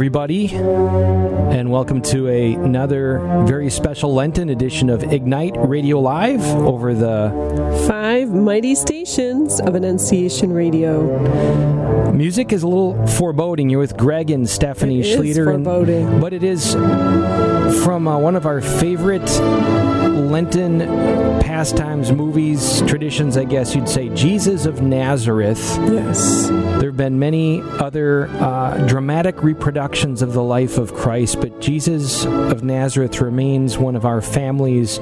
everybody, and welcome to a, another very special Lenten edition of Ignite Radio Live over the five mighty stations of Annunciation Radio. Music is a little foreboding. You're with Greg and Stephanie it Schlueter, and, but it is from uh, one of our favorite Lenten pastimes, movies, traditions, I guess you'd say, Jesus of Nazareth. Yes. There have been many other uh, dramatic reproductions of the life of Christ, but Jesus of Nazareth remains one of our family's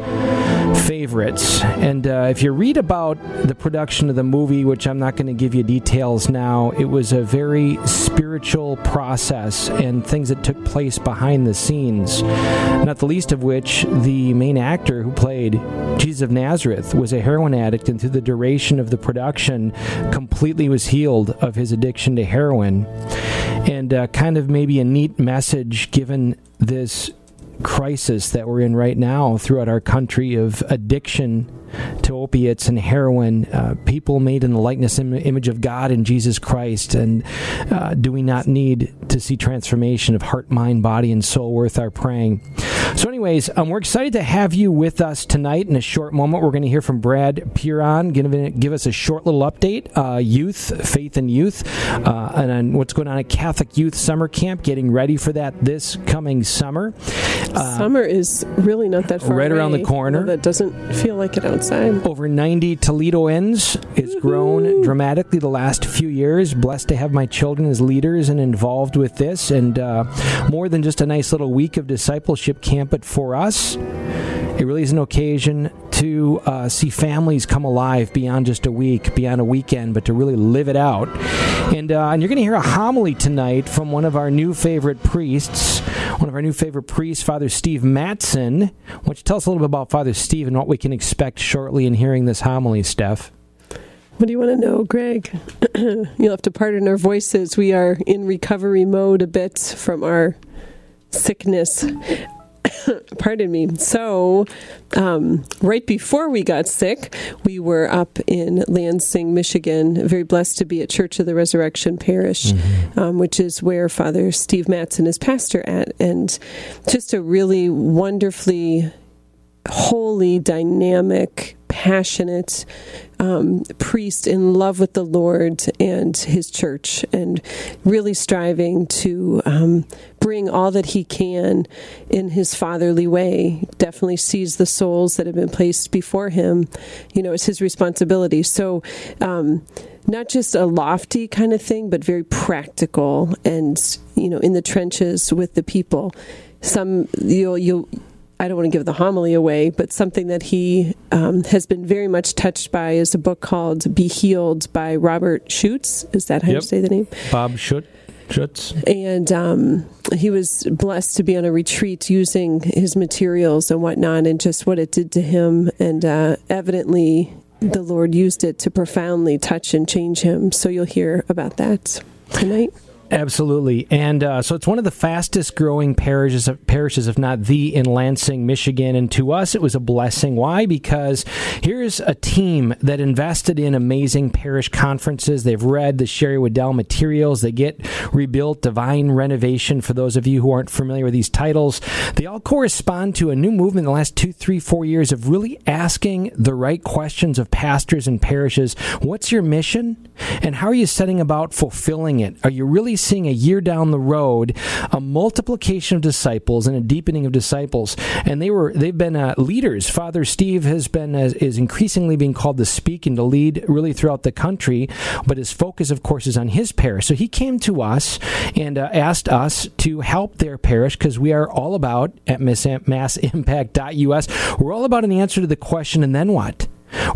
favorites. And uh, if you read about the production of the movie, which I'm not going to give you details now, it was a very spiritual process and things that took place behind the scenes. Not the least of which, the main actor who played Jesus of Nazareth was a heroin addict, and through the duration of the production, completely was healed of his addiction to heroin. And uh, kind of maybe a neat message given this crisis that we're in right now throughout our country of addiction to opiates and heroin, uh, people made in the likeness and image of God and Jesus Christ. And uh, do we not need to see transformation of heart, mind, body, and soul worth our praying? So, anyways, um, we're excited to have you with us tonight. In a short moment, we're going to hear from Brad Puron, going to give us a short little update, uh, youth, faith and youth, uh, and on what's going on at Catholic Youth Summer Camp, getting ready for that this coming summer. Uh, summer is really not that far Right away. around the corner. that doesn't feel like it outside. Over 90 Toledoans. It's grown dramatically the last few years. Blessed to have my children as leaders and involved with this. And uh, more than just a nice little week of discipleship camp, but for us, it really is an occasion to uh, see families come alive beyond just a week, beyond a weekend, but to really live it out. And, uh, and you're going to hear a homily tonight from one of our new favorite priests, one of our new favorite priests, Father Steve Mattson. Why don't you tell us a little bit about Father Steve and what we can expect shortly in hearing this homily, Steph? What do you want to know, Greg? You'll have to pardon our voices. We are in recovery mode a bit from our sickness. pardon me. So, um, right before we got sick, we were up in Lansing, Michigan. Very blessed to be at Church of the Resurrection Parish, mm-hmm. um, which is where Father Steve Mattson is pastor at, and just a really wonderfully holy, dynamic, passionate um, priest in love with the Lord and his church, and really striving to um, bring all that he can in his fatherly way. Definitely sees the souls that have been placed before him, you know, as his responsibility. So, um, not just a lofty kind of thing, but very practical and, you know, in the trenches with the people. Some you'll you'll I don't want to give the homily away, but something that he um, has been very much touched by is a book called Be Healed by Robert Schuchts. Is that how yep. you say the name? Bob Schuchts. Schuchts. And um, he was blessed to be on a retreat using his materials and whatnot, and just what it did to him. And uh, evidently, the Lord used it to profoundly touch and change him. So you'll hear about that tonight. Absolutely, and uh, so it's one of the fastest growing parishes, parishes, if not the, in Lansing, Michigan. And to us, it was a blessing. Why? Because here's a team that invested in amazing parish conferences. They've read the Sherry Weddell materials. They get rebuilt, divine renovation. For those of you who aren't familiar with these titles, they all correspond to a new movement in the last two, three, four years of really asking the right questions of pastors and parishes. What's your mission, and how are you setting about fulfilling it? Are you really seeing a year down the road a multiplication of disciples and a deepening of disciples. And they were they've been uh, leaders. Father steve has been uh, is increasingly being called to speak and to lead really throughout the country but his focus of course is on his parish. So he came to us and uh, asked us to help their parish because we are all about at massimpact.us we're all about an answer to the question and then what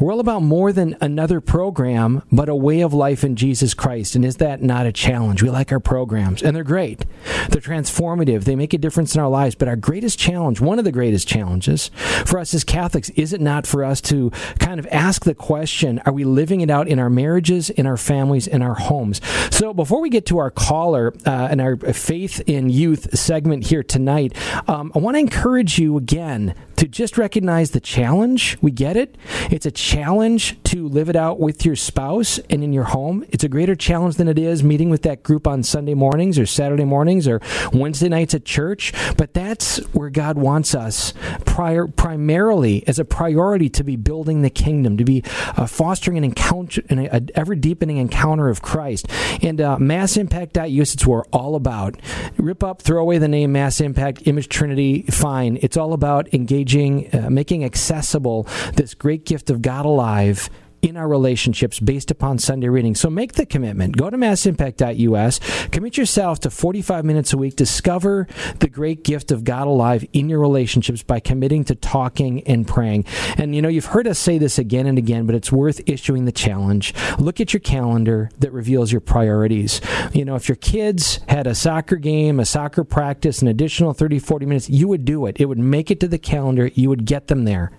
We're all about more than another program, but a way of life in Jesus Christ. And is that not a challenge? We like our programs, and they're great. They're transformative. They make a difference in our lives. But our greatest challenge, one of the greatest challenges for us as Catholics, is it not for us to kind of ask the question are we living it out in our marriages, in our families, in our homes? So before we get to our caller uh, and our faith in youth segment here tonight, um, I want to encourage you again to just recognize the challenge. We get it. It's a challenge to live it out with your spouse and in your home. It's a greater challenge than it is meeting with that group on Sunday mornings or Saturday mornings or Wednesday nights at church. But that's where God wants us prior, primarily as a priority to be building the kingdom, to be uh, fostering an encounter, an ever deepening encounter of Christ. And uh, Mass Impact.us, it's what we're all about. Rip up, throw away the name Mass Impact, Image Trinity, fine. It's all about engaging, uh, making accessible this great gift of God alive in our relationships based upon Sunday reading. So make the commitment. Go to massimpact.us, commit yourself to 45 minutes a week. Discover the great gift of God alive in your relationships by committing to talking and praying. And you know, you've heard us say this again and again, but it's worth issuing the challenge. Look at your calendar that reveals your priorities. You know, if your kids had a soccer game, a soccer practice, an additional 30, 40 minutes, you would do it. It would make it to the calendar. You would get them there.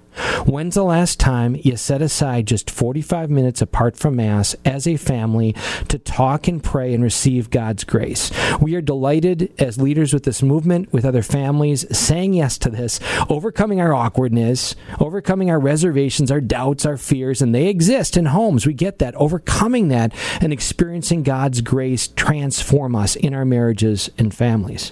When's the last time you set aside just 45 minutes apart from Mass as a family to talk and pray and receive God's grace? We are delighted as leaders with this movement, with other families, saying yes to this, overcoming our awkwardness, overcoming our reservations, our doubts, our fears, and they exist in homes. We get that. Overcoming that and experiencing God's grace transform us in our marriages and families.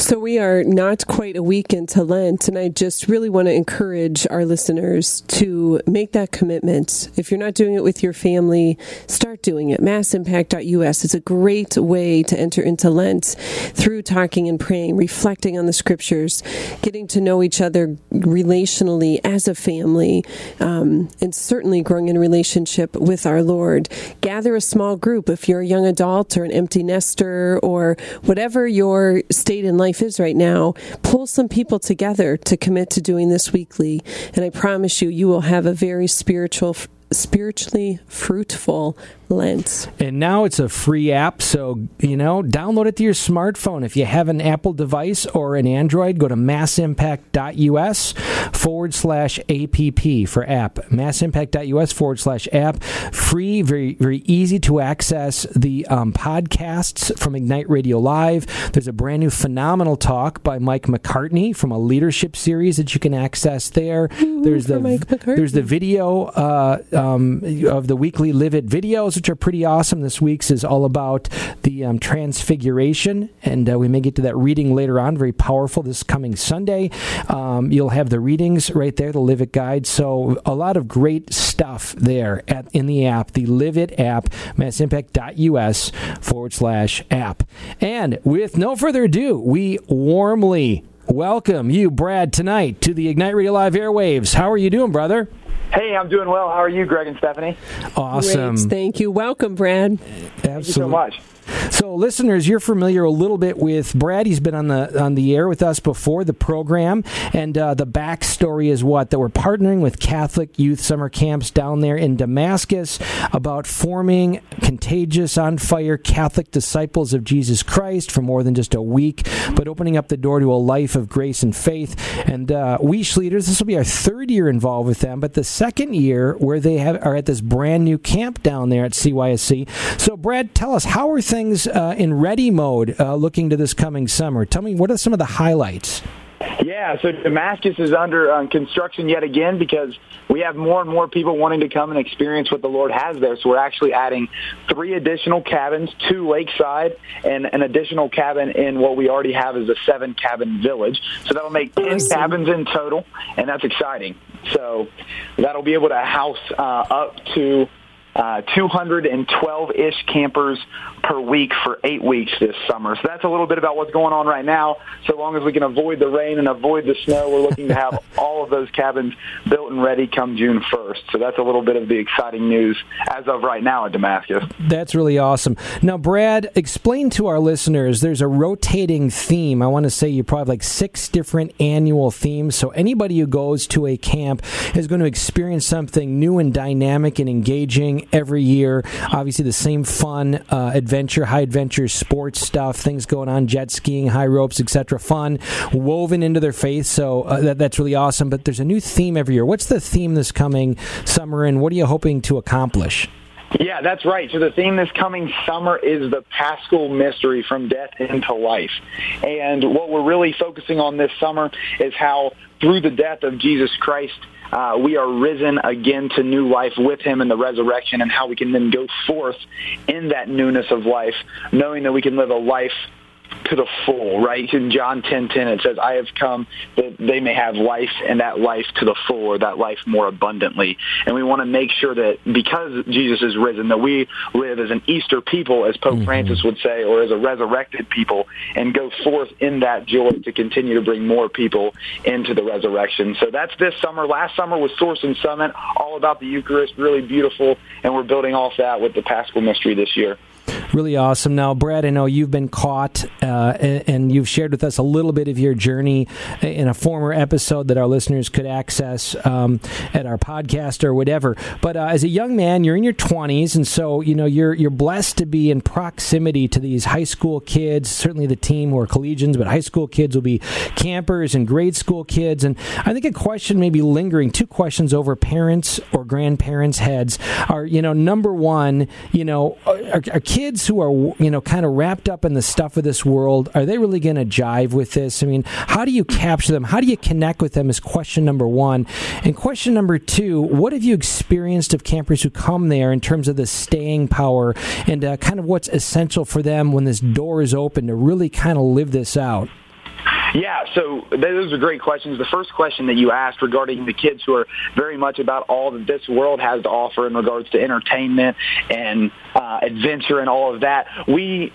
So, we are not quite a week into Lent, and I just really want to encourage our listeners to make that commitment. If you're not doing it with your family, start doing it. Massimpact.us is a great way to enter into Lent through talking and praying, reflecting on the scriptures, getting to know each other relationally as a family, um, and certainly growing in relationship with our Lord. Gather a small group if you're a young adult or an empty nester or whatever your state in life life is right now, pull some people together to commit to doing this weekly. And I promise you, you will have a very spiritual spiritually fruitful Lent. And now it's a free app, so you know, download it to your smartphone. If you have an Apple device or an Android, go to massimpact.us forward slash app for app. Massimpact.us forward slash app. Free, very very easy to access the um, podcasts from Ignite Radio Live. There's a brand new phenomenal talk by Mike McCartney from a leadership series that you can access there. Ooh, there's the there's the video uh, um, of the weekly Live It videos which are pretty awesome. This week's is all about the um, Transfiguration, and uh, we may get to that reading later on. Very powerful this coming Sunday. Um, you'll have the readings right there, the Live It guide. So a lot of great stuff there at, in the app, the Live It app, massimpact.us forward slash app. And with no further ado, we warmly welcome you, Brad, tonight to the Ignite Radio Live airwaves. How are you doing, brother? Hey, I'm doing well. How are you, Greg and Stephanie? Awesome. Great. Thank you. Welcome, Brad. Absolutely. Thank you so much. So, listeners, you're familiar a little bit with Brad. He's been on the on the air with us before the program, and uh, the backstory is what that we're partnering with Catholic youth summer camps down there in Damascus about forming contagious, on fire Catholic disciples of Jesus Christ for more than just a week, but opening up the door to a life of grace and faith. And uh, leaders, this will be our third year involved with them, but the second year where they have are at this brand new camp down there at CYSC. So, Brad, tell us how are things uh, in ready mode uh, looking to this coming summer? Tell me, what are some of the highlights? Yeah, so Damascus is under um, construction yet again because we have more and more people wanting to come and experience what the Lord has there. So we're actually adding three additional cabins, two lakeside, and an additional cabin in what we already have is a seven cabin village. So that'll make 10 awesome. cabins in total, and that's exciting. So that'll be able to house uh, up to uh, 212-ish campers per week for eight weeks this summer. So that's a little bit about what's going on right now. So long as we can avoid the rain and avoid the snow, we're looking to have all of those cabins built and ready come June 1st. So that's a little bit of the exciting news as of right now at Damascus. That's really awesome. Now, Brad, explain to our listeners there's a rotating theme. I want to say you probably have like six different annual themes. So anybody who goes to a camp is going to experience something new and dynamic and engaging every year. Obviously, the same fun, uh, adventure, high adventure, sports stuff, things going on, jet skiing, high ropes, etc. Fun woven into their faith. So uh, that, that's really awesome. But there's a new theme every year. What's the theme this coming summer, and what are you hoping to accomplish? Yeah, that's right. So the theme this coming summer is the Paschal mystery from death into life. And what we're really focusing on this summer is how through the death of Jesus Christ, uh, we are risen again to new life with him in the resurrection and how we can then go forth in that newness of life, knowing that we can live a life to the full, right? In John 10, 10, it says, I have come that they may have life and that life to the full or that life more abundantly. And we want to make sure that because Jesus is risen, that we live as an Easter people, as Pope mm-hmm. Francis would say, or as a resurrected people and go forth in that joy to continue to bring more people into the resurrection. So that's this summer. Last summer was Source and Summit, all about the Eucharist, really beautiful. And we're building off that with the Paschal Mystery this year. Really awesome. Now, Brad, I know you've been caught uh, and, you've shared with us a little bit of your journey in a former episode that our listeners could access um, at our podcast or whatever. But uh, as a young man, you're in your 20s, and so you know you're you're blessed to be in proximity to these high school kids. Certainly, the team who are collegians, but high school kids will be campers and grade school kids. And I think a question may be lingering. Two questions over parents or grandparents' heads are, you know, number one, you know, are, are kids kids who are you know kind of wrapped up in the stuff of this world are they really going to jive with this? I mean how do you capture them? How do you connect with them is question number one. And question number two what have you experienced of campers who come there in terms of the staying power and uh, kind of what's essential for them when this door is open to really kind of live this out yeah, so those are great questions. The first question that you asked regarding the kids who are very much about all that this world has to offer in regards to entertainment and uh, adventure and all of that, we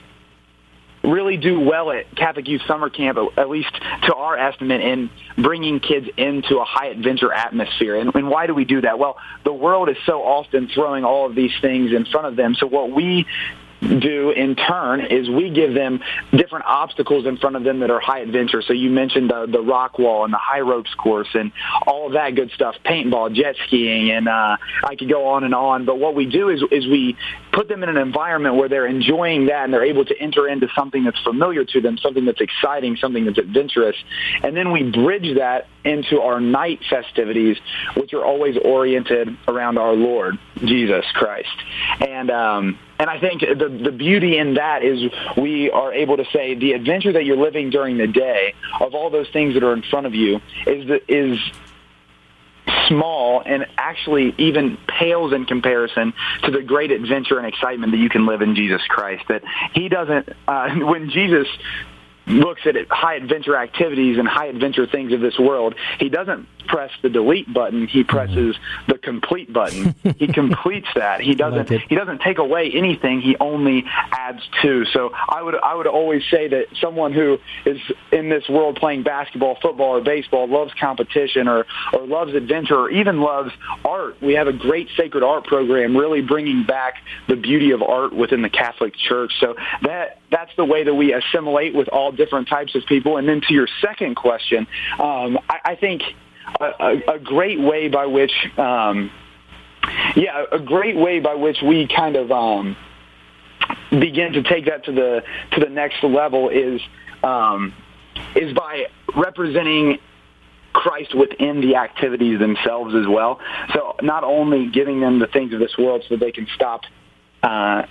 really do well at Catholic Youth Summer Camp, at least to our estimate, in bringing kids into a high adventure atmosphere. And, and why do we do that? Well, the world is so often throwing all of these things in front of them. So what we do in turn is we give them different obstacles in front of them that are high adventure. So you mentioned the, the rock wall and the high ropes course and all that good stuff, paintball, jet skiing, and uh, I could go on and on. But what we do is, is we put them in an environment where they're enjoying that and they're able to enter into something that's familiar to them, something that's exciting, something that's adventurous. And then we bridge that into our night festivities, which are always oriented around our Lord, Jesus Christ. And, um, and I think the, the beauty in that is we are able to say the adventure that you're living during the day of all those things that are in front of you is, the, is small and actually even pales in comparison to the great adventure and excitement that you can live in Jesus Christ. That he doesn't, uh, when Jesus looks at high adventure activities and high adventure things of this world, he doesn't press the delete button. He presses the complete button. he completes that. He doesn't. Like he doesn't take away anything. He only adds to. So I would I would always say that someone who is in this world playing basketball, football, or baseball loves competition or or loves adventure or even loves art. We have a great sacred art program, really bringing back the beauty of art within the Catholic Church. So that that's the way that we assimilate with all different types of people. And then to your second question, um, I, I think a, a, a great way by which, um, yeah, a great way by which we kind of um, begin to take that to the to the next level is um, is by representing Christ within the activities themselves as well. So not only giving them the things of this world so that they can stop uh,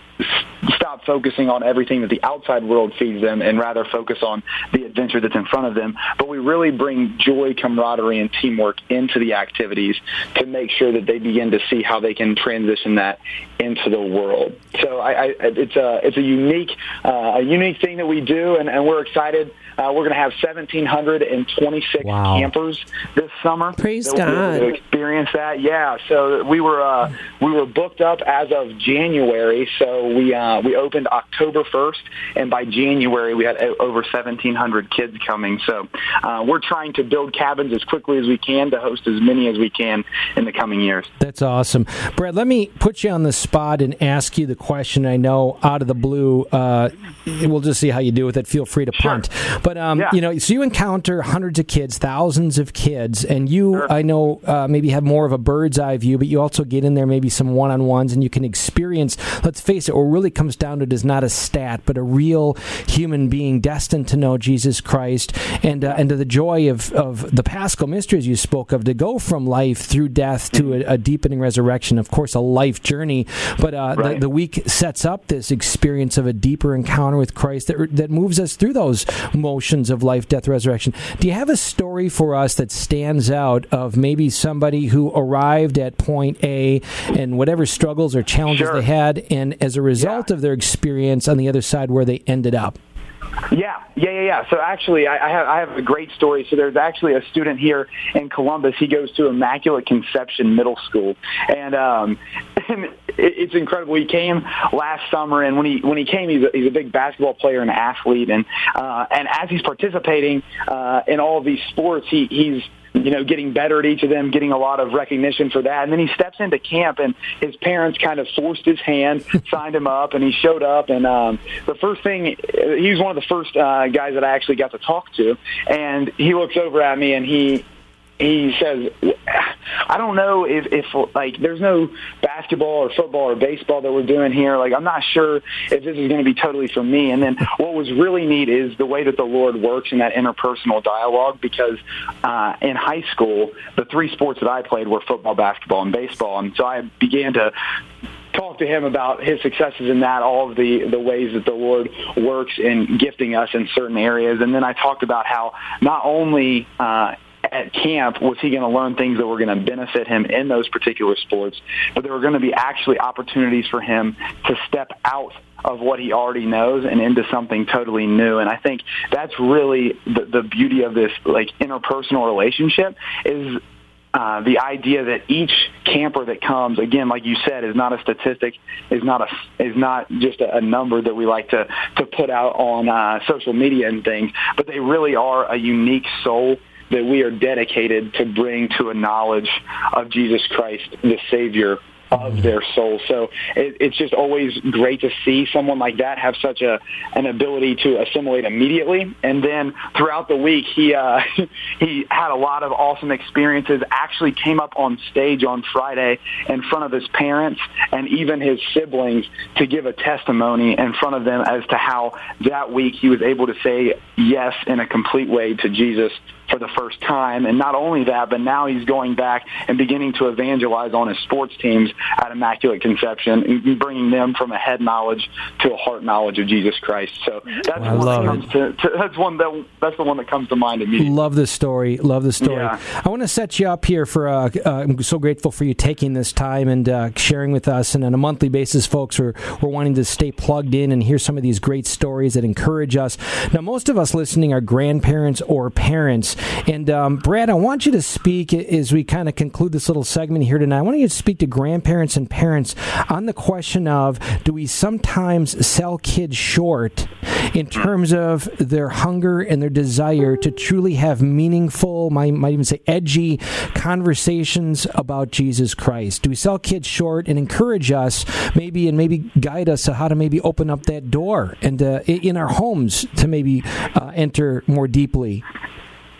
stop focusing on everything that the outside world feeds them and rather focus on the adventure that's in front of them. But we really bring joy, camaraderie, and teamwork into the activities to make sure that they begin to see how they can transition that into the world. So I, I, it's a it's a unique uh, a unique thing that we do, and, and we're excited uh, we're going to have 1,726 wow. campers this summer. Praise God! To experience that, yeah. So we were uh, we were booked up as of January. So we uh, we opened October 1st, and by January we had over 1,700 kids coming. So uh, we're trying to build cabins as quickly as we can to host as many as we can in the coming years. That's awesome, Brad. Let me put you on the spot and ask you the question. I know out of the blue. Uh, we'll just see how you do with it. Feel free to punt. But um, yeah. you know, so you encounter hundreds of kids, thousands of kids, and you, sure. I know, uh, maybe have more of a bird's eye view, but you also get in there maybe some one on ones, and you can experience. Let's face it, what really comes down to it is not a stat, but a real human being destined to know Jesus Christ, and uh, and to the joy of of the Paschal mysteries you spoke of, to go from life through death to a, a deepening resurrection. Of course, a life journey, but uh, right. the, the week sets up this experience of a deeper encounter with Christ that that moves us through those moments emotions of life, death, resurrection. Do you have a story for us that stands out of maybe somebody who arrived at point A and whatever struggles or challenges sure. they had, and as a result yeah. of their experience on the other side, where they ended up? Yeah, yeah, yeah, yeah. So actually, I, I have I have a great story. So there's actually a student here in Columbus. He goes to Immaculate Conception Middle School, and um, and it's incredible. He came last summer, and when he when he came, he's a, he's a big basketball player and athlete, and uh, and as he's participating uh, in all of these sports, he he's you know, getting better at each of them, getting a lot of recognition for that. And then he steps into camp, and his parents kind of forced his hand, signed him up, and he showed up. And um, the first thing, he was one of the first uh, guys that I actually got to talk to. And he looks over at me, and he he says, I don't know if, if like there's no basketball or football or baseball that we're doing here. Like I'm not sure if this is going to be totally for me. And then what was really neat is the way that the Lord works in that interpersonal dialogue. Because uh, in high school, the three sports that I played were football, basketball, and baseball. And so I began to talk to him about his successes in that, all of the, the ways that the Lord works in gifting us in certain areas. And then I talked about how not only uh, at camp was he going to learn things that were going to benefit him in those particular sports, but there were going to be actually opportunities for him to step out of what he already knows and into something totally new. And I think that's really the, the beauty of this like interpersonal relationship is uh, the idea that each camper that comes, again, like you said, is not a statistic, is not a is not just a, a number that we like to to put out on uh, social media and things, but they really are a unique soul that we are dedicated to bring to a knowledge of Jesus Christ, the Savior of their soul. So it, it's just always great to see someone like that have such a an ability to assimilate immediately. And then throughout the week, he uh, he had a lot of awesome experiences. Actually, came up on stage on Friday in front of his parents and even his siblings to give a testimony in front of them as to how that week he was able to say yes in a complete way to Jesus for the first time. And not only that, but now he's going back and beginning to evangelize on his sports teams at Immaculate Conception and bringing them from a head knowledge to a heart knowledge of Jesus Christ. So that's I one that comes to, to, that's one that that's the one that comes to mind immediately. Love the story. Love the story. Yeah. I want to set you up here for. Uh, uh, I'm so grateful for you taking this time and uh, sharing with us. And on a monthly basis, folks, we're we're wanting to stay plugged in and hear some of these great stories that encourage us. Now, most of us listening are grandparents or parents. And um, Brad, I want you to speak as we kind of conclude this little segment here tonight. I want you to speak to grandparents and parents on the question of do we sometimes sell kids short in terms of their hunger and their desire to truly have meaningful, might, might even say edgy conversations about Jesus Christ? Do we sell kids short and encourage us maybe and maybe guide us to how to maybe open up that door and uh, in our homes to maybe uh, enter more deeply?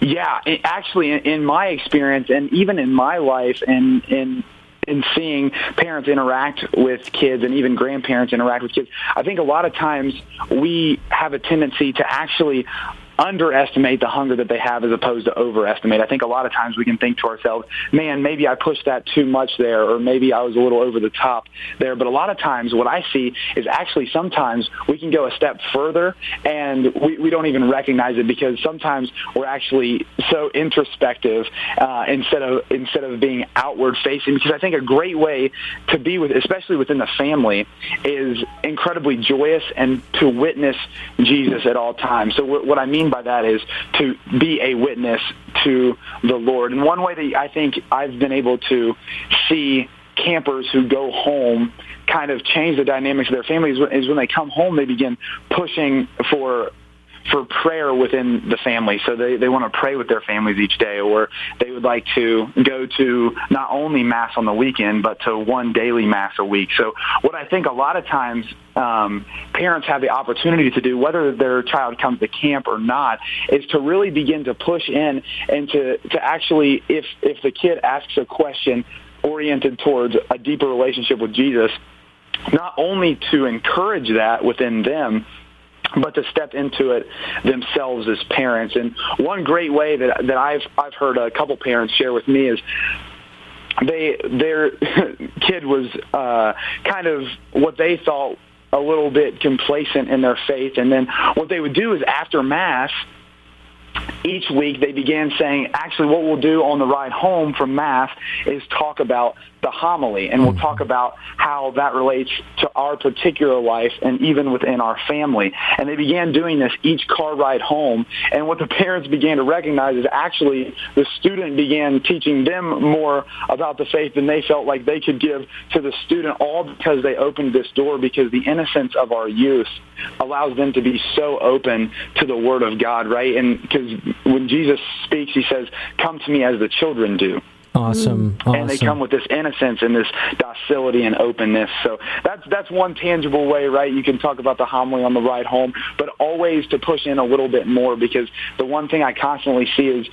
Yeah, actually, in, in my experience, and even in my life, and in in seeing parents interact with kids and even grandparents interact with kids, I think a lot of times we have a tendency to actually underestimate the hunger that they have as opposed to overestimate. I think a lot of times we can think to ourselves, man, maybe I pushed that too much there, or maybe I was a little over the top there. But a lot of times what I see is actually sometimes we can go a step further and we, we don't even recognize it because sometimes we're actually so introspective uh, instead of instead of being outward facing. Because I think a great way to be with, especially within the family, is incredibly joyous and to witness Jesus at all times. So what I mean by that is to be a witness to the Lord. And one way that I think I've been able to see campers who go home kind of change the dynamics of their families is when they come home they begin pushing for for prayer within the family. So they, they want to pray with their families each day, or they would like to go to not only Mass on the weekend, but to one daily Mass a week. So what I think a lot of times um, parents have the opportunity to do, whether their child comes to camp or not, is to really begin to push in and to, to actually, if, if the kid asks a question oriented towards a deeper relationship with Jesus, not only to encourage that within them, but to step into it themselves as parents. And one great way that that I've I've heard a couple parents share with me is they their kid was uh, kind of what they thought a little bit complacent in their faith, and then what they would do is after mass each week they began saying, actually, what we'll do on the ride home from Mass is talk about the homily, and we'll mm. talk about how that relates to our particular life and even within our family. And they began doing this each car ride home, and what the parents began to recognize is actually the student began teaching them more about the faith than they felt like they could give to the student, all because they opened this door because the innocence of our youth allows them to be so open to the Word of God, right? And because when Jesus speaks, he says, come to me as the children do. Awesome. awesome. And they come with this innocence and this docility and openness. So that's that's one tangible way, right? You can talk about the homily on the ride home, but always to push in a little bit more because the one thing I constantly see is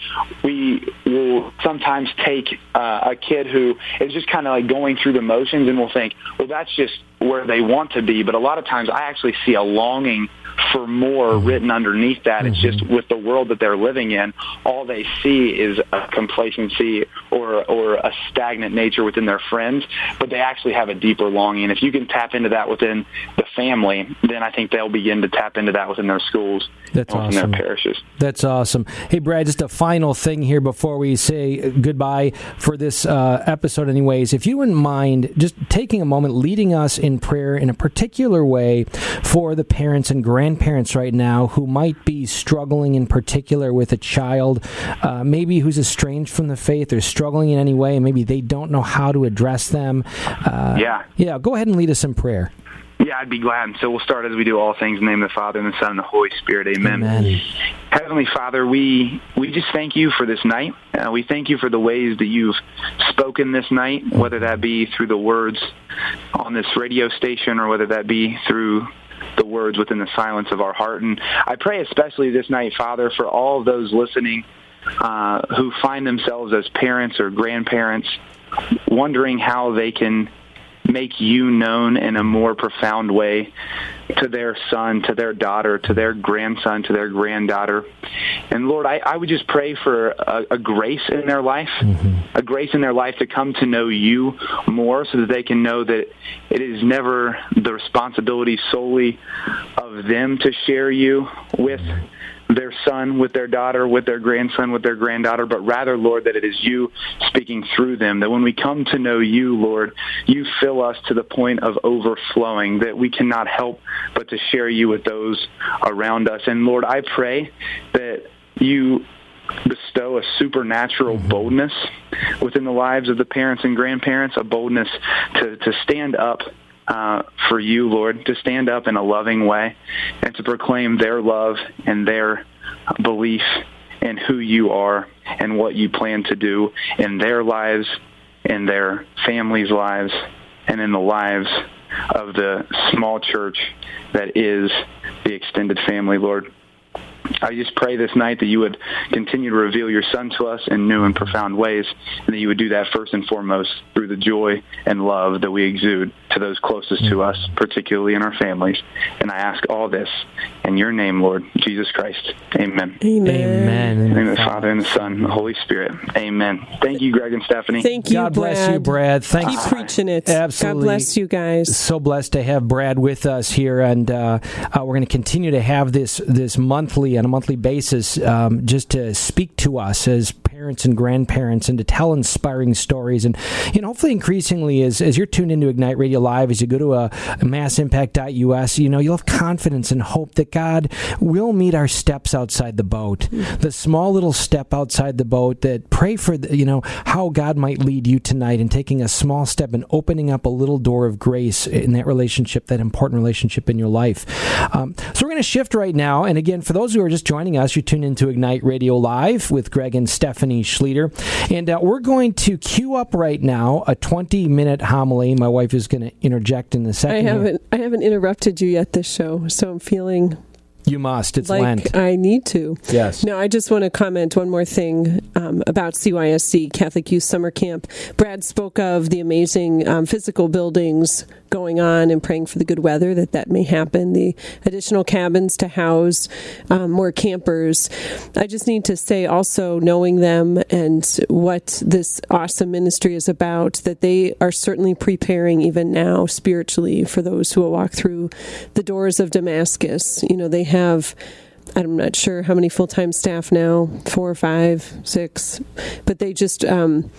we will sometimes take uh, a kid who is just kind of like going through the motions and we'll think, well, that's just where they want to be. But a lot of times I actually see a longing for more mm-hmm. written underneath that. It's just mm-hmm. with the world that they're living in, all they see is a complacency or or a stagnant nature within their friends, but they actually have a deeper longing. And if you can tap into that within the family, then I think they'll begin to tap into that within their schools That's and awesome. their parishes. That's awesome. Hey, Brad, just a final thing here before we say goodbye for this uh, episode, anyways. If you wouldn't mind just taking a moment, leading us in prayer in a particular way for the parents and grandparents grandparents right now who might be struggling in particular with a child, uh, maybe who's estranged from the faith or struggling in any way, and maybe they don't know how to address them. Uh, yeah. Yeah, go ahead and lead us in prayer. Yeah, I'd be glad. So we'll start as we do all things in the name of the Father and the Son and the Holy Spirit. Amen. Amen. Heavenly Father, we we just thank you for this night. Uh, we thank you for the ways that you've spoken this night, whether that be through the words on this radio station or whether that be through the words within the silence of our heart. And I pray especially this night, Father, for all of those listening uh, who find themselves as parents or grandparents wondering how they can make you known in a more profound way to their son, to their daughter, to their grandson, to their granddaughter. And Lord, I, I would just pray for a, a grace in their life, mm-hmm. a grace in their life to come to know you more so that they can know that it is never the responsibility solely of them to share you with. Mm-hmm their son, with their daughter, with their grandson, with their granddaughter, but rather, Lord, that it is you speaking through them. That when we come to know you, Lord, you fill us to the point of overflowing, that we cannot help but to share you with those around us. And Lord, I pray that you bestow a supernatural mm-hmm. boldness within the lives of the parents and grandparents, a boldness to, to stand up uh, for you, Lord, to stand up in a loving way and to proclaim their love and their belief in who you are and what you plan to do in their lives, in their families' lives, and in the lives of the small church that is the extended family, Lord. I just pray this night that you would continue to reveal your son to us in new and profound ways, and that you would do that first and foremost through the joy and love that we exude. To those closest to us, particularly in our families. And I ask all this in your name, Lord, Jesus Christ. Amen. Amen. Amen. In the name of the Father and the Son and the Holy Spirit. Amen. Thank you, Greg and Stephanie. Thank you, God Brad. bless you, Brad. Thanks. Keep preaching it. Absolutely. God bless you guys. so blessed to have Brad with us here, and uh, uh, we're going to continue to have this this monthly on a monthly basis, um, just to speak to us as parents and grandparents, and to tell inspiring stories, and you know, hopefully, increasingly, as as you're tuned into Ignite Radio Live, as you go to a, a massimpact.us, you know, you'll have confidence and hope that God will meet our steps outside the boat, the small little step outside the boat. That pray for, the, you know, how God might lead you tonight in taking a small step and opening up a little door of grace in that relationship, that important relationship in your life. Um, so we're going to shift right now. And again, for those who are just joining us, you tune into Ignite Radio Live with Greg and Stephanie Schlueter. And uh, we're going to queue up right now a 20 minute homily. My wife is going to interject in the second. I haven't I haven't interrupted you yet this show, so I'm feeling You must. It's like Lent. I need to. Yes. No, I just want to comment one more thing um, about CYSC Catholic Youth Summer Camp. Brad spoke of the amazing um, physical buildings going on and praying for the good weather that that may happen. The additional cabins to house um, more campers. I just need to say also knowing them and what this awesome ministry is about that they are certainly preparing even now spiritually for those who will walk through the doors of Damascus. You know they have. I'm not sure how many full time staff now, four five, six, but they just um,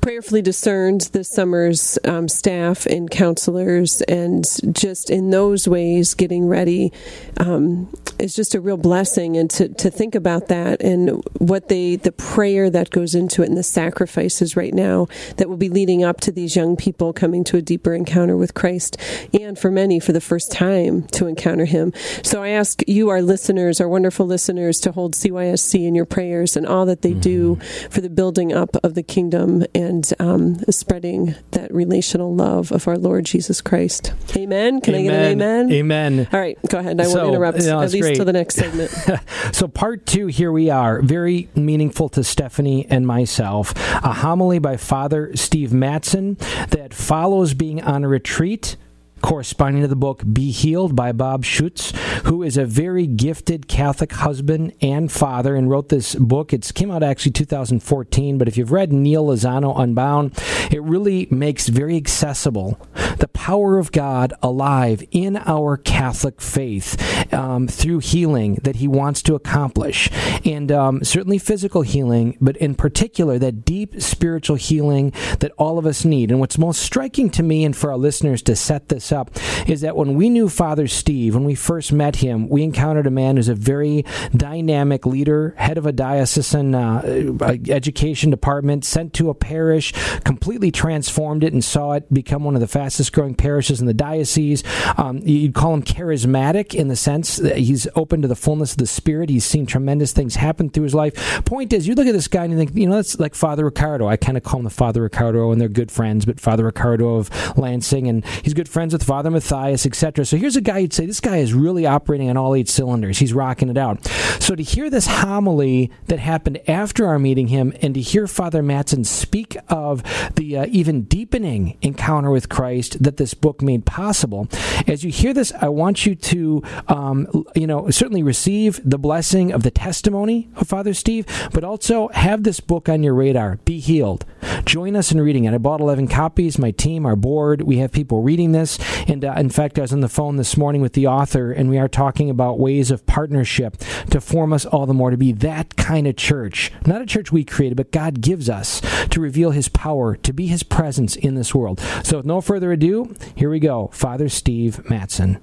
prayerfully discerned this summer's um, staff and counselors, and just in those ways getting ready um, is just a real blessing. And to, to think about that and what they, the prayer that goes into it and the sacrifices right now that will be leading up to these young people coming to a deeper encounter with Christ, and for many for the first time to encounter Him. So I ask you, our listeners, our wonderful listeners, to hold CYSC in your prayers and all that they do for the building up of the kingdom and um, spreading that relational love of our Lord Jesus Christ. Amen. Can I get an amen? Amen. All right, go ahead. I So, won't interrupt at least great. till the next segment. So, part two, here we are. Very meaningful to Stephanie and myself. A homily by Father Steve Mattson that follows being on a retreat. Corresponding to the book Be Healed by Bob Schuchts, who is a very gifted Catholic husband and father and wrote this book. It's came out actually 2014, but if you've read Neal Lozano Unbound, it really makes very accessible the power of God alive in our Catholic faith um, through healing that He wants to accomplish. And um, certainly physical healing, but in particular, that deep spiritual healing that all of us need. And what's most striking to me and for our listeners to set this up is that when we knew Father Steve, when we first met him, we encountered a man who's a very dynamic leader, head of a diocesan uh, education department, sent to a parish, completely transformed it and saw it become one of the fastest growing parishes in the diocese. Um, you'd call him charismatic in the sense that he's open to the fullness of the Spirit. He's seen tremendous things happen through his life. Point is, you look at this guy and you think, you know, that's like Father Ricardo. I kind of call him the Father Ricardo, and they're good friends, but Father Ricardo of Lansing, and he's good friends with Father Mathias, etc. So here's a guy you'd say, this guy is really operating on all eight cylinders. He's rocking it out. So to hear this homily that happened after our meeting him, and to hear Father Mattson speak of the uh, even deepening encounter with Christ that this book made possible, as you hear this, I want you to, um, you know, certainly receive the blessing of the testimony of Father Steve, but also have this book on your radar. Be healed. Join us in reading it. I bought 11 copies. My team, our board, we have people reading this. And uh, in fact, I was on the phone this morning with the author, and we are talking about ways of partnership to form us all the more to be that kind of church. Not a church we created, but God gives us to reveal His power, to be His presence in this world. So, with no further ado, here we go. Father Steve Mattson.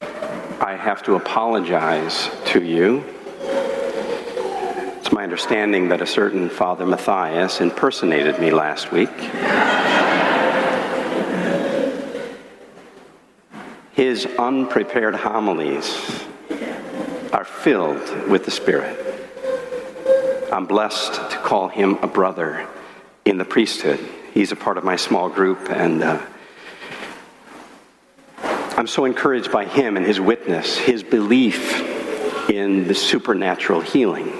I have to apologize to you. It's my understanding that a certain Father Mathias impersonated me last week. His unprepared homilies are filled with the Spirit. I'm blessed to call him a brother in the priesthood. He's a part of my small group, and uh, I'm so encouraged by him and his witness, his belief in the supernatural healing.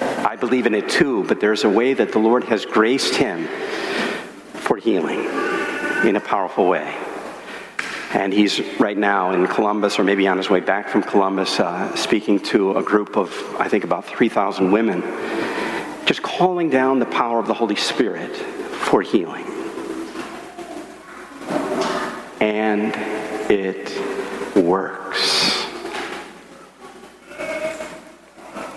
I believe in it too, but there's a way that the Lord has graced him for healing. in a powerful way. And he's right now in Columbus, or maybe on his way back from Columbus, uh, speaking to a group of, I think, about 3,000 women, just calling down the power of the Holy Spirit for healing. And it works.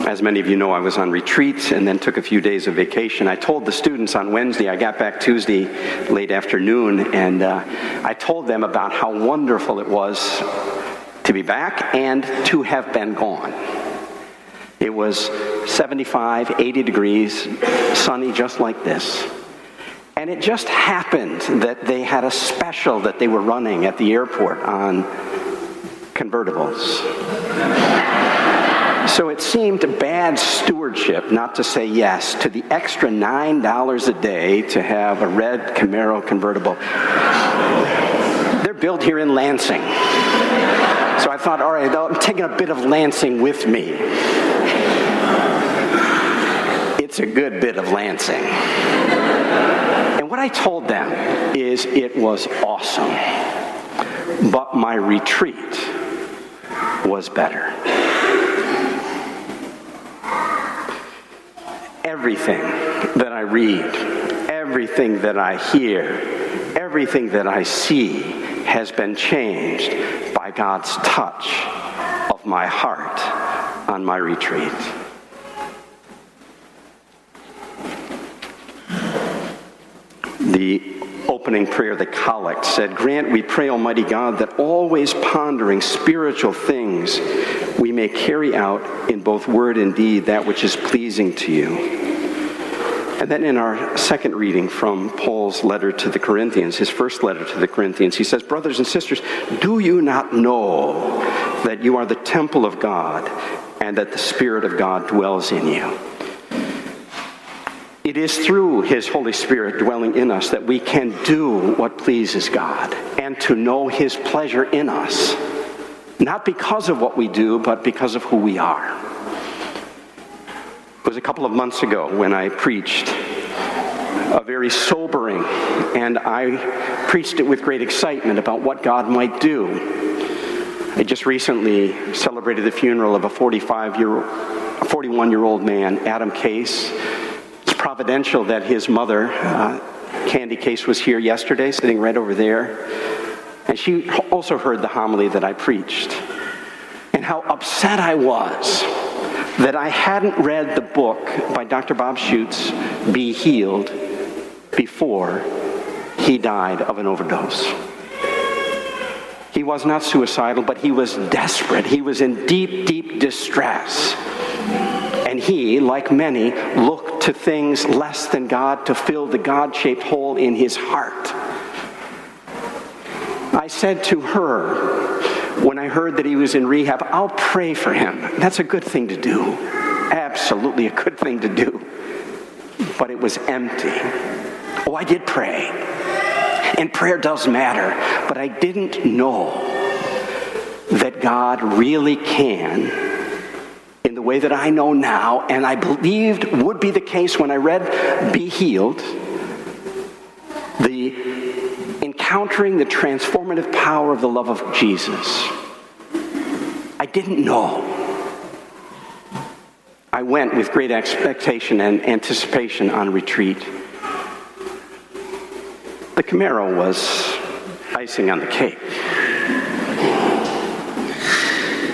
As many of you know, I was on retreat and then took a few days of vacation. I told the students on Wednesday, I got back Tuesday late afternoon, and uh, I told them about how wonderful it was to be back and to have been gone. It was 75, 80 degrees, sunny just like this. And it just happened that they had a special that they were running at the airport on convertibles. So it seemed bad stewardship not to say yes to the extra $9 a day to have a red Camaro convertible. They're built here in Lansing. So I thought, all right, I'm taking a bit of Lansing with me. It's a good bit of Lansing. And what I told them is it was awesome. But my retreat was better. Everything that I read, everything that I hear, everything that I see has been changed by God's touch of my heart on my retreat. The opening prayer, the collect, said, Grant, we pray, Almighty God, that always pondering spiritual things, we may carry out in both word and deed that which is pleasing to you. And then in our second reading from Paul's letter to the Corinthians, his first letter to the Corinthians, he says, Brothers and sisters, do you not know that you are the temple of God and that the Spirit of God dwells in you? It is through His Holy Spirit dwelling in us that we can do what pleases God and to know His pleasure in us. Not because of what we do, but because of who we are. It was a couple of months ago when I preached a very sobering, and I preached it with great excitement about what God might do. I just recently celebrated the funeral of a 45 year, 41 year old man, Adam Case providential that his mother, uh, Candy Case, was here yesterday, sitting right over there. And she also heard the homily that I preached. And how upset I was that I hadn't read the book by Dr. Bob Schuchts, Be Healed, before he died of an overdose. He was not suicidal, but he was desperate. He was in deep, deep distress. And he, like many, looked to things less than God to fill the God shaped hole in his heart. I said to her, when I heard that he was in rehab, I'll pray for him. That's a good thing to do. Absolutely a good thing to do. But it was empty. Oh, I did pray. And prayer does matter. But I didn't know that God really can way that I know now, and I believed would be the case when I read Be Healed, the encountering the transformative power of the love of Jesus. I didn't know. I went with great expectation and anticipation on retreat. The Camaro was icing on the cake.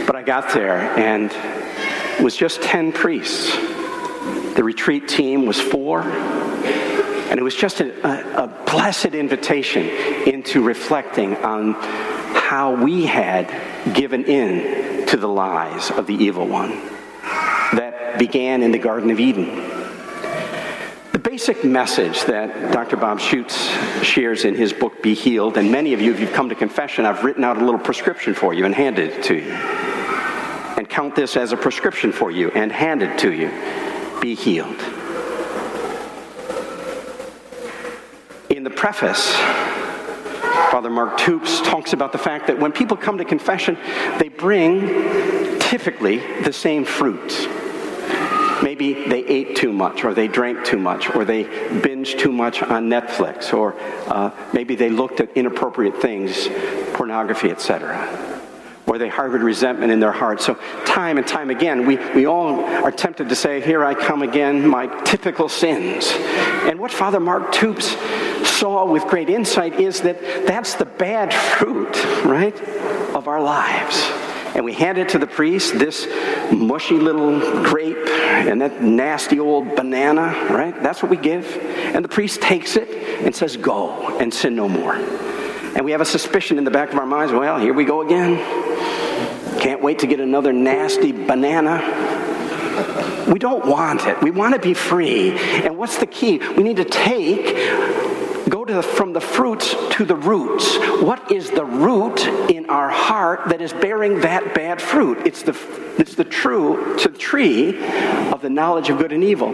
But I got there and was just 10 priests. The retreat team was four. And it was just a, a, blessed invitation into reflecting on how we had given in to the lies of the evil one that began in the Garden of Eden. The basic message that Dr. Bob Schuchts shares in his book, Be Healed, and many of you, if you've come to confession, I've written out a little prescription for you and handed it to you count this as a prescription for you and hand it to you. Be healed. In the preface, Father Mark Toups talks about the fact that when people come to confession, they bring typically the same fruit. Maybe they ate too much, or they drank too much, or they binged too much on Netflix, or uh, maybe they looked at inappropriate things, pornography, etc or they harbored resentment in their hearts. So, time and time again, we, we all are tempted to say, Here I come again, my typical sins. And what Father Mark Toups saw with great insight is that that's the bad fruit, right, of our lives. And we hand it to the priest, this mushy little grape and that nasty old banana, right? That's what we give. And the priest takes it and says, Go and sin no more. And we have a suspicion in the back of our minds well, here we go again. Can't wait to get another nasty banana. We don't want it. We want to be free. And what's the key? We need to take, go to the, from the fruits to the roots. What is the root in our heart that is bearing that bad fruit? It's the, it's the true, it's the tree of the knowledge of good and evil.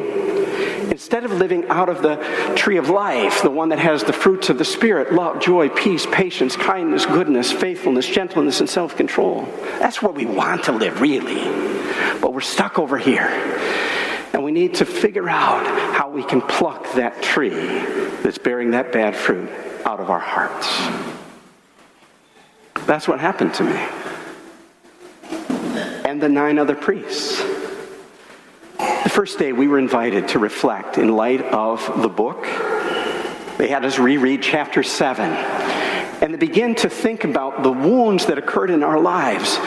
Instead of living out of the tree of life, the one that has the fruits of the Spirit love, joy, peace, patience, kindness, goodness, faithfulness, gentleness, and self control. That's where we want to live, really. But we're stuck over here. And we need to figure out how we can pluck that tree that's bearing that bad fruit out of our hearts. That's what happened to me. And the nine other priests. First day we were invited to reflect in light of the book. They had us reread chapter 7 and to begin to think about the wounds that occurred in our lives,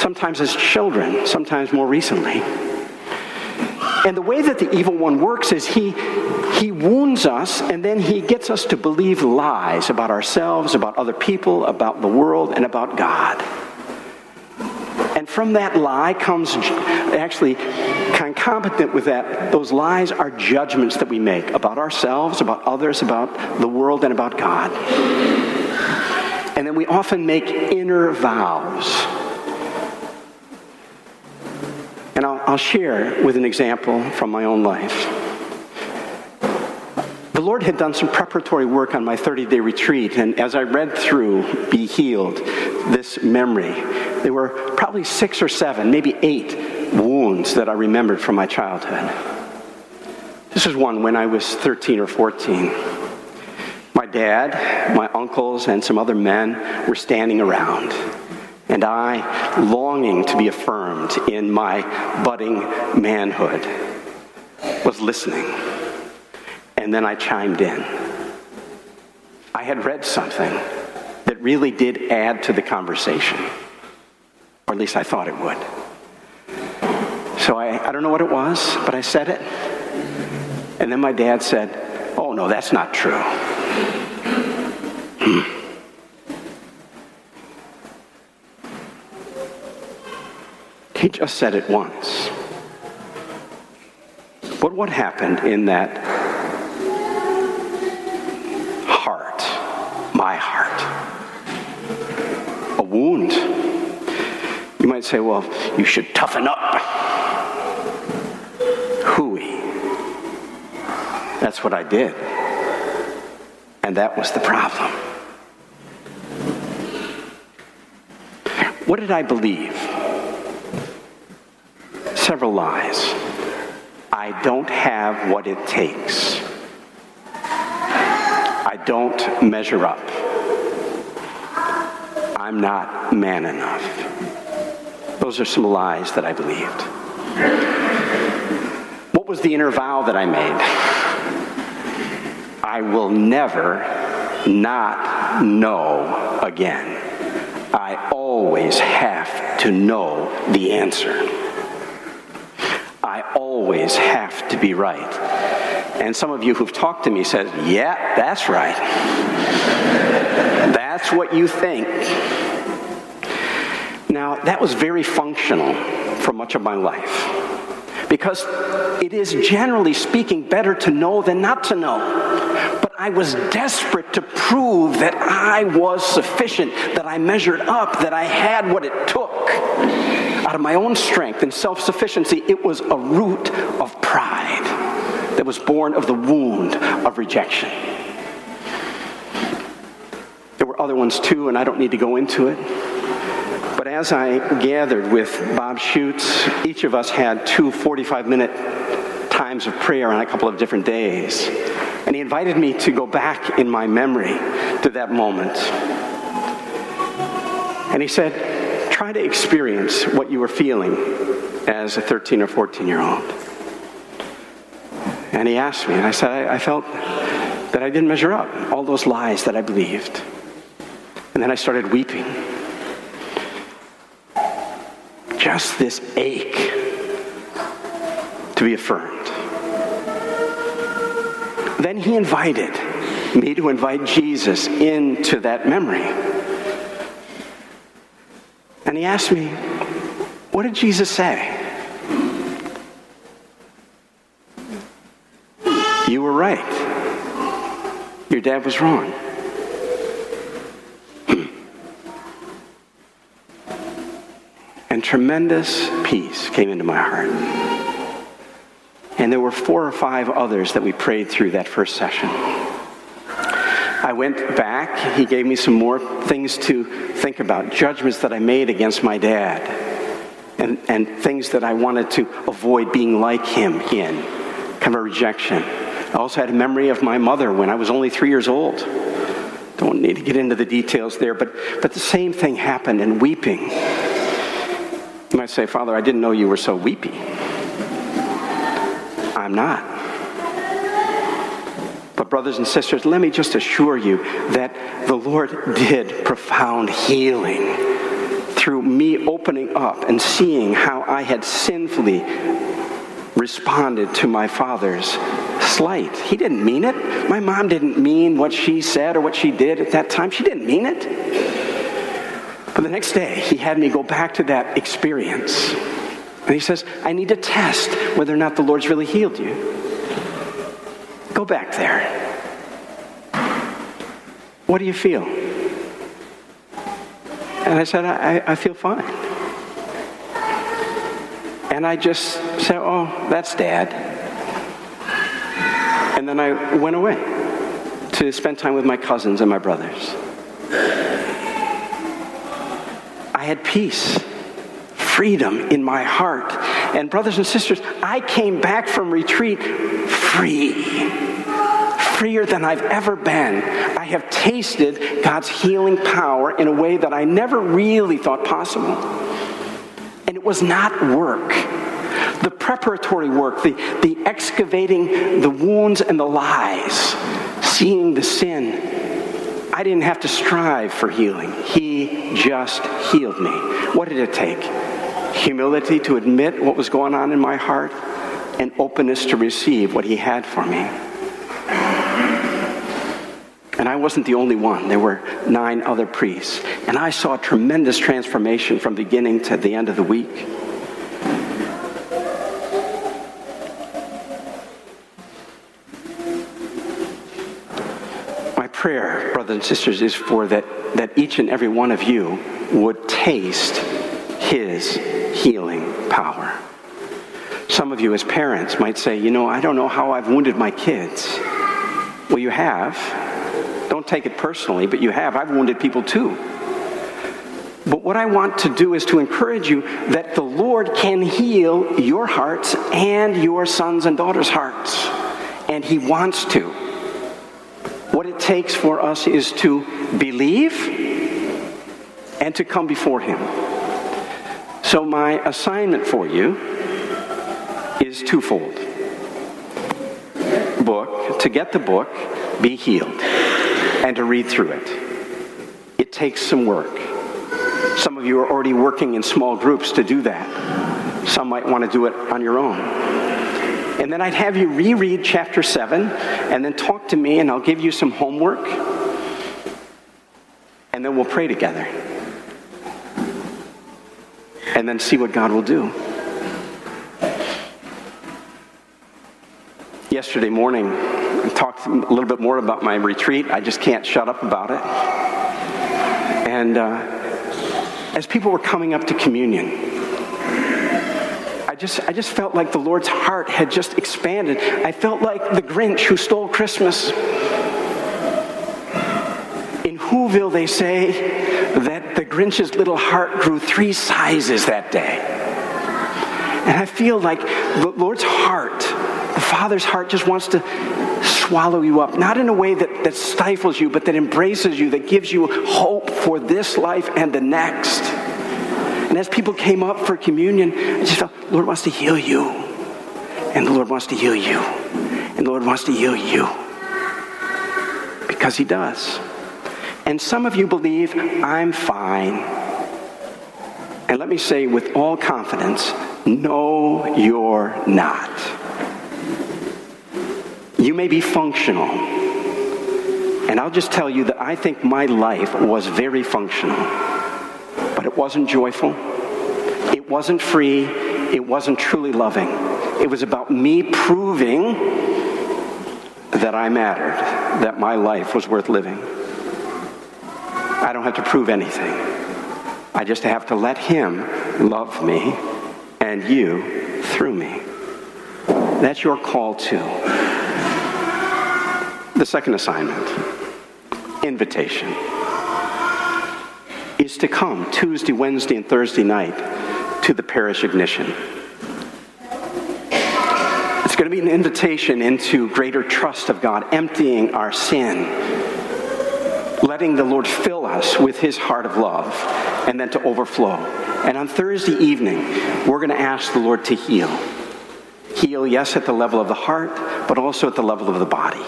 sometimes as children, sometimes more recently. And the way that the evil one works is he, he wounds us and then he gets us to believe lies about ourselves, about other people, about the world, and about God. And from that lie comes actually concomitant with that, those lies are judgments that we make about ourselves, about others, about the world, and about God. And then we often make inner vows. And I'll, I'll share with an example from my own life. The Lord had done some preparatory work on my 30 day retreat, and as I read through Be Healed, this memory, there were probably six or seven, maybe eight wounds that I remembered from my childhood. This is one when I was 13 or 14. My dad, my uncles, and some other men were standing around, and I, longing to be affirmed in my budding manhood, was listening. And then I chimed in. I had read something that really did add to the conversation. Or at least I thought it would. So I, I don't know what it was, but I said it. And then my dad said, Oh, no, that's not true. Hmm. He just said it once. But what happened in that heart, my heart? A wound say, well, you should toughen up. Hooey. That's what I did. And that was the problem. What did I believe? Several lies. I don't have what it takes. I don't measure up. I'm not man enough. Those are some lies that I believed. What was the inner vow that I made? I will never not know again. I always have to know the answer. I always have to be right. And some of you who've talked to me said, "Yeah, that's right. that's what you think." Now, that was very functional for much of my life because it is generally speaking better to know than not to know. But I was desperate to prove that I was sufficient, that I measured up, that I had what it took. Out of my own strength and self sufficiency, it was a root of pride that was born of the wound of rejection. There were other ones too, and I don't need to go into it. But as I gathered with Bob Schuchts, each of us had two 45 minute times of prayer on a couple of different days. And he invited me to go back in my memory to that moment. And he said, try to experience what you were feeling as a 13 or 14 year old. And he asked me, and I said, I, I felt that I didn't measure up, all those lies that I believed. And then I started weeping. Just this ache to be affirmed. Then he invited me to invite Jesus into that memory. And he asked me, What did Jesus say? You were right. Your dad was wrong. And tremendous peace came into my heart. And there were four or five others that we prayed through that first session. I went back. He gave me some more things to think about, judgments that I made against my dad, and, and things that I wanted to avoid being like him in, kind of a rejection. I also had a memory of my mother when I was only three years old. Don't need to get into the details there, but, but the same thing happened in weeping. You might say, Father, I didn't know you were so weepy. I'm not. But, brothers and sisters, let me just assure you that the Lord did profound healing through me opening up and seeing how I had sinfully responded to my father's slight. He didn't mean it. My mom didn't mean what she said or what she did at that time. She didn't mean it. But the next day, he had me go back to that experience. And he says, I need to test whether or not the Lord's really healed you. Go back there. What do you feel? And I said, I, I feel fine. And I just said, Oh, that's dad. And then I went away to spend time with my cousins and my brothers. I had peace, freedom in my heart. And, brothers and sisters, I came back from retreat free, freer than I've ever been. I have tasted God's healing power in a way that I never really thought possible. And it was not work. The preparatory work, the, the excavating the wounds and the lies, seeing the sin. I didn't have to strive for healing. He just healed me. What did it take? Humility to admit what was going on in my heart and openness to receive what He had for me. And I wasn't the only one. There were nine other priests. And I saw tremendous transformation from beginning to the end of the week. Brothers and sisters, is for that, that each and every one of you would taste His healing power. Some of you, as parents, might say, You know, I don't know how I've wounded my kids. Well, you have. Don't take it personally, but you have. I've wounded people too. But what I want to do is to encourage you that the Lord can heal your hearts and your sons and daughters' hearts. And He wants to. It takes for us is to believe and to come before Him. So, my assignment for you is twofold book, to get the book, Be Healed, and to read through it. It takes some work. Some of you are already working in small groups to do that. Some might want to do it on your own. And then I'd have you reread chapter 7 and then talk to me, and I'll give you some homework. And then we'll pray together. And then see what God will do. Yesterday morning, I talked a little bit more about my retreat. I just can't shut up about it. And uh, as people were coming up to communion, I just, I just felt like the Lord's heart had just expanded. I felt like the Grinch who stole Christmas. In Whoville, they say, that the Grinch's little heart grew three sizes that day. And I feel like the Lord's heart, the Father's heart, just wants to swallow you up, not in a way that, that stifles you, but that embraces you, that gives you hope for this life and the next. And as people came up for communion, I just felt, Lord wants to heal you. And the Lord wants to heal you. And the Lord wants to heal you. Because He does. And some of you believe, I'm fine. And let me say with all confidence, no, you're not. You may be functional. And I'll just tell you that I think my life was very functional. But it wasn't joyful. It wasn't free. It wasn't truly loving. It was about me proving that I mattered, that my life was worth living. I don't have to prove anything. I just have to let Him love me and you through me. That's your call too. The second assignment, invitation, is to come Tuesday, Wednesday, and Thursday night to the parish ignition. It's going to be an invitation into greater trust of God, emptying our sin letting the Lord fill us with his heart of love and then to overflow. And on Thursday evening, we're going to ask the Lord to heal. Heal, yes, at the level of the heart, but also at the level of the body.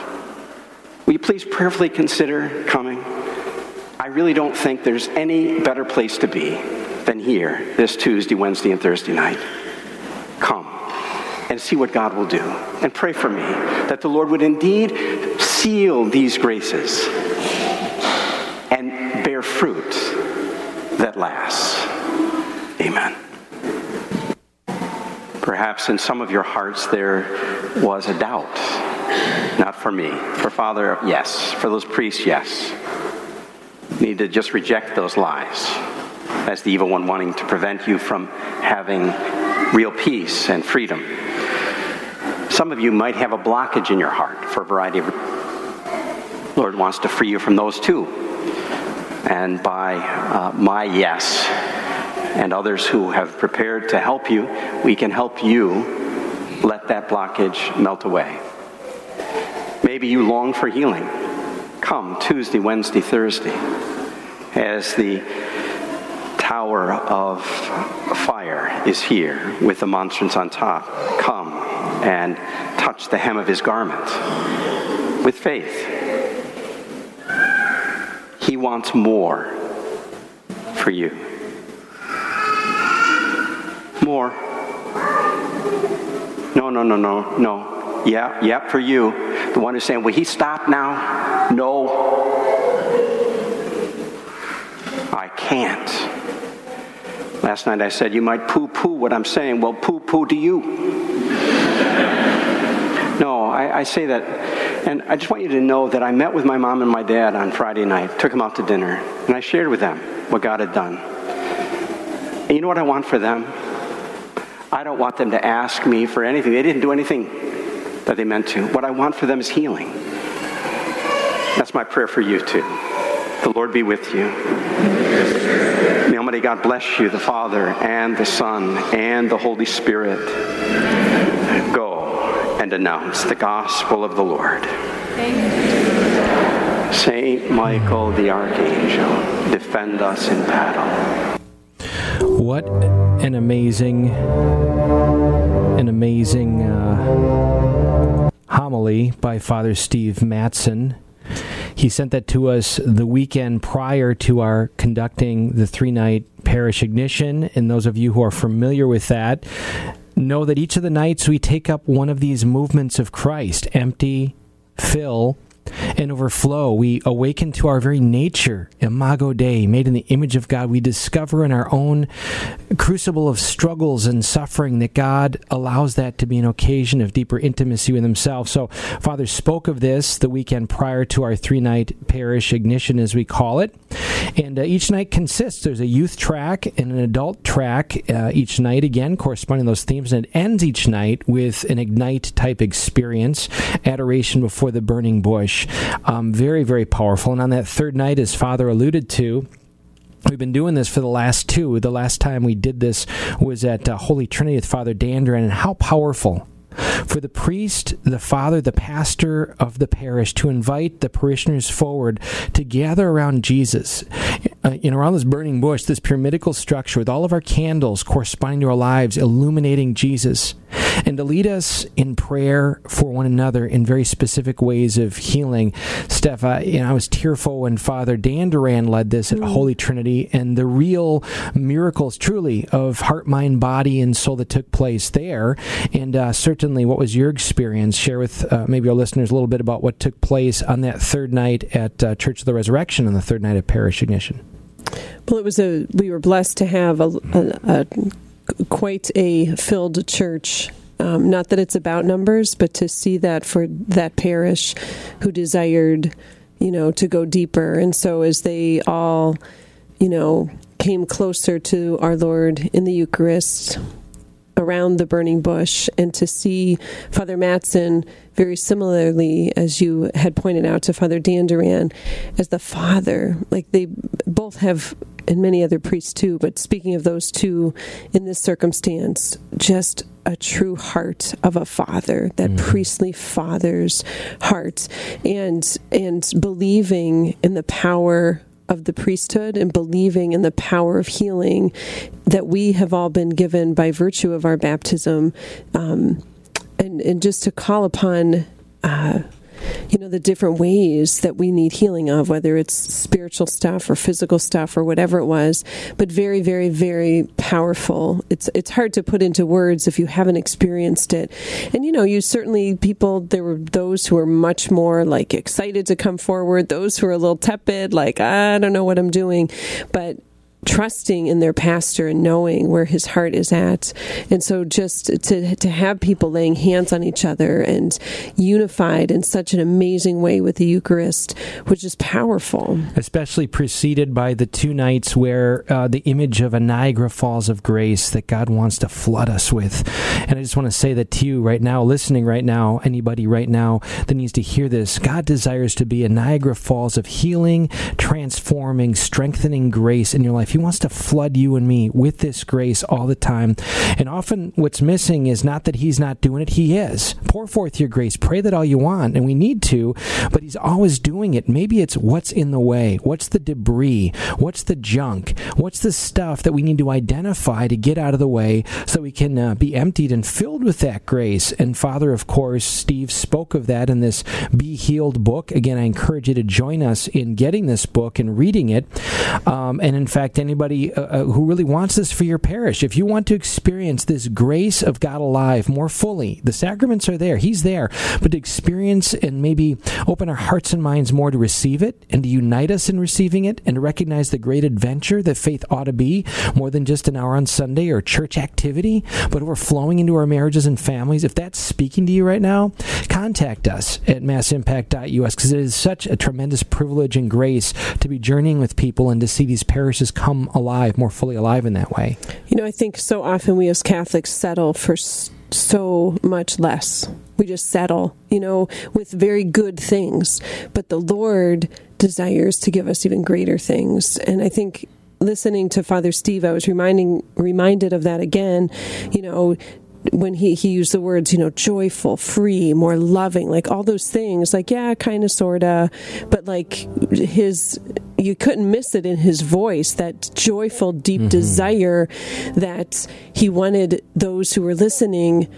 Will you please prayerfully consider coming? I really don't think there's any better place to be than here this Tuesday, Wednesday, and Thursday night. Come and see what God will do. And pray for me that the Lord would indeed seal these graces and bear fruit that lasts. Amen. Perhaps in some of your hearts there was a doubt. Not for me. For Father, yes. For those priests, yes. Need to just reject those lies as the evil one wanting to prevent you from having real peace and freedom. Some of you might have a blockage in your heart for a variety of Lord wants to free you from those too and by uh, my yes and others who have prepared to help you, we can help you let that blockage melt away. Maybe you long for healing. Come Tuesday, Wednesday, Thursday, as the tower of fire is here with the monstrance on top. Come and touch the hem of his garment with faith he wants more for you. More. No, no, no, no, no. Yeah, yeah, for you. The one who's saying, Will he stop now? No. I can't. Last night I said, You might poo poo what I'm saying. Well, poo poo to you. no, I, I say that and I just want you to know that I met with my mom and my dad on Friday night, took them out to dinner, and I shared with them what God had done. And you know what I want for them? I don't want them to ask me for anything. They didn't do anything that they meant to. What I want for them is healing. That's my prayer for you, too. The Lord be with you. May Almighty God bless you, the Father, and the Son, and the Holy Spirit. Go and announce the gospel of the Lord. Saint Michael the Archangel, defend us in battle. What an amazing, an amazing uh, homily by Father Steve Mattson. He sent that to us the weekend prior to our conducting the three night parish ignition. And those of you who are familiar with that, know that each of the nights we take up one of these movements of Christ empty, fill, and overflow. We awaken to our very nature, imago Dei, made in the image of God. We discover in our own crucible of struggles and suffering that God allows that to be an occasion of deeper intimacy with Himself. So, Father spoke of this the weekend prior to our three night parish ignition, as we call it. And uh, each night consists there's a youth track and an adult track uh, each night, again, corresponding those themes. And it ends each night with an ignite type experience, adoration before the burning bush. Um, very, very powerful. And on that third night, as Father alluded to, We've been doing this for the last two. The last time we did this was at uh, Holy Trinity with Father Dandran, and how powerful for the priest, the father, the pastor of the parish to invite the parishioners forward to gather around Jesus, uh, you know, around this burning bush, this pyramidical structure with all of our candles corresponding to our lives, illuminating Jesus, and to lead us in prayer for one another in very specific ways of healing. Steph, I, you know, I was tearful when Father Dan Duran led this at mm. Holy Trinity, and the real miracles, truly, of heart, mind, body, and soul that took place there, and uh, certainly what was your experience? Share with uh, maybe our listeners a little bit about what took place on that third night at uh, Church of the Resurrection on the third night of parish ignition. Well, it was a we were blessed to have a, a, a quite a filled church. Um, not that it's about numbers, but to see that for that parish who desired, you know, to go deeper. And so as they all, you know, came closer to our Lord in the Eucharist, around the burning bush and to see Father Mattson very similarly, as you had pointed out to Father Dan Duran, as the father. Like they both have, and many other priests too, but speaking of those two in this circumstance, just a true heart of a father, that mm-hmm. priestly father's heart, and and believing in the power of the priesthood and believing in the power of healing that we have all been given by virtue of our baptism, um, and and just to call upon. Uh, you know the different ways that we need healing of whether it's spiritual stuff or physical stuff or whatever it was but very very very powerful. It's it's hard to put into words if you haven't experienced it. And you know you certainly people there were those who were much more like excited to come forward those who were a little tepid like I don't know what I'm doing. But trusting in their pastor and knowing where his heart is at. And so just to to have people laying hands on each other and unified in such an amazing way with the Eucharist, which is powerful. Especially preceded by the two nights where uh, the image of a Niagara Falls of grace that God wants to flood us with. And I just want to say that to you right now, listening right now, anybody right now that needs to hear this, God desires to be a Niagara Falls of healing, transforming, strengthening grace in your life. He wants to flood you and me with this grace all the time. And often what's missing is not that He's not doing it, He is. Pour forth your grace. Pray that all you want, and we need to, but He's always doing it. Maybe it's what's in the way, what's the debris, what's the junk, what's the stuff that we need to identify to get out of the way so we can uh, be emptied and filled with that grace. And Father, of course, Steve spoke of that in this Be Healed book. Again, I encourage you to join us in getting this book and reading it. Um, and in fact, anybody uh, uh, who really wants this for your parish. If you want to experience this grace of God alive more fully, the sacraments are there. He's there. But to experience and maybe open our hearts and minds more to receive it and to unite us in receiving it and to recognize the great adventure that faith ought to be more than just an hour on Sunday or church activity, but we're into our marriages and families. If that's speaking to you right now, contact us at massimpact.us because it is such a tremendous privilege and grace to be journeying with people and to see these parishes come come alive, more fully alive in that way. You know, I think so often we as Catholics settle for so much less. We just settle, you know, with very good things. But the Lord desires to give us even greater things. And I think listening to Father Steve, I was reminding reminded of that again. You know, when he, he used the words, you know, joyful, free, more loving, like all those things, like, yeah, kind of, sort of, but like his, you couldn't miss it in his voice, that joyful, deep mm-hmm. desire that he wanted those who were listening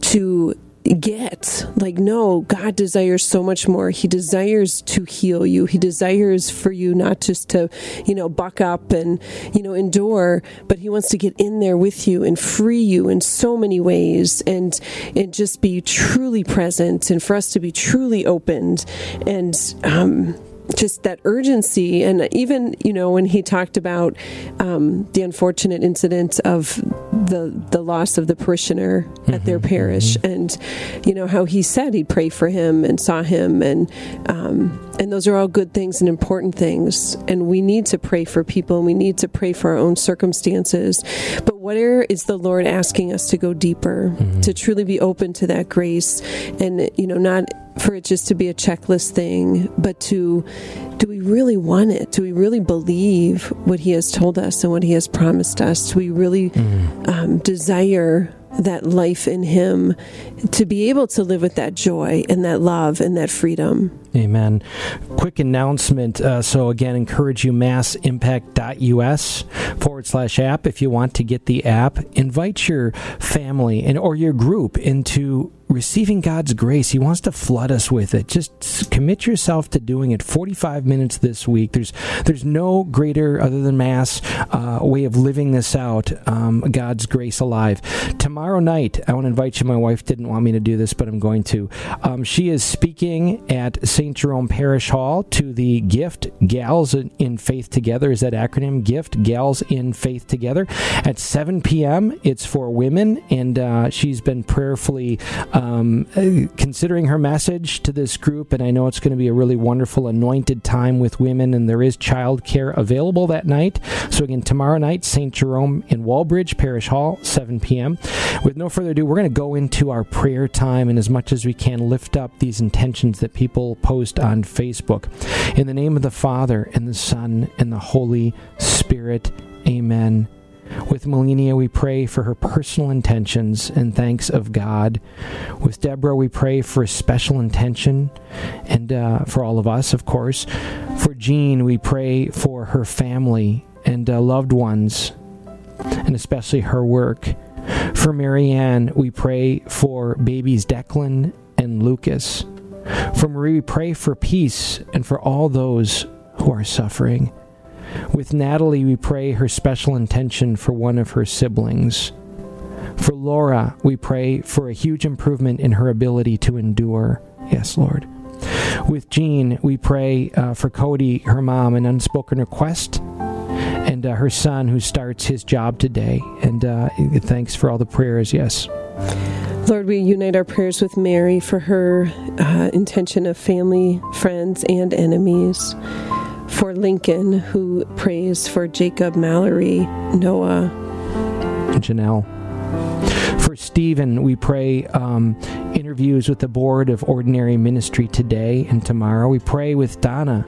to get. Like, no, God desires so much more. He desires to heal you. He desires for you not just to, you know, buck up and, you know, endure, but He wants to get in there with you and free you in so many ways and, and just be truly present and for us to be truly opened and, um, just that urgency and even you know when he talked about um, the unfortunate incident of the the loss of the parishioner mm-hmm, at their mm-hmm, parish mm-hmm. and you know how he said he'd pray for him and saw him and um, and those are all good things and important things and we need to pray for people and we need to pray for our own circumstances but where is the lord asking us to go deeper mm-hmm. to truly be open to that grace and you know not for it just to be a checklist thing, but to do we really want it? Do we really believe what He has told us and what He has promised us? Do we really mm. um, desire that life in Him to be able to live with that joy and that love and that freedom? Amen. Quick announcement. Uh, so, again, encourage you massimpact.us forward slash app if you want to get the app. Invite your family and or your group into receiving God's grace. He wants to flood us with it. Just commit yourself to doing it. 45 minutes this week. There's there's no greater other than Mass uh, way of living this out. Um, God's grace alive. Tomorrow night, I want to invite you. My wife didn't want me to do this, but I'm going to. Um, she is speaking at St. Jerome Parish Hall to the Gift Gals in Faith Together. Is that acronym? Gift Gals in Faith Together at 7 p.m. It's for women, and uh, she's been prayerfully. Um, considering her message to this group, and I know it's going to be a really wonderful anointed time with women, and there is childcare available that night. So, again, tomorrow night, St. Jerome in Walbridge Parish Hall, 7 p.m. With no further ado, we're going to go into our prayer time, and as much as we can, lift up these intentions that people post on Facebook. In the name of the Father, and the Son, and the Holy Spirit, amen. With Melania, we pray for her personal intentions and thanks of God. With Deborah, we pray for a special intention and uh, for all of us, of course. For Jean, we pray for her family and uh, loved ones, and especially her work. For Marianne, we pray for babies Declan and Lucas. For Marie, we pray for peace and for all those who are suffering. With Natalie, we pray her special intention for one of her siblings. For Laura, we pray for a huge improvement in her ability to endure. Yes, Lord. With Jean, we pray uh, for Cody, her mom, an unspoken request, and uh, her son who starts his job today. And uh, thanks for all the prayers, yes. Lord, we unite our prayers with Mary for her uh, intention of family, friends, and enemies for Lincoln, who prays for Jacob, Mallory, Noah, Janelle. For Stephen, we pray um, interviews with the board of ordinary ministry today and tomorrow. We pray with Donna,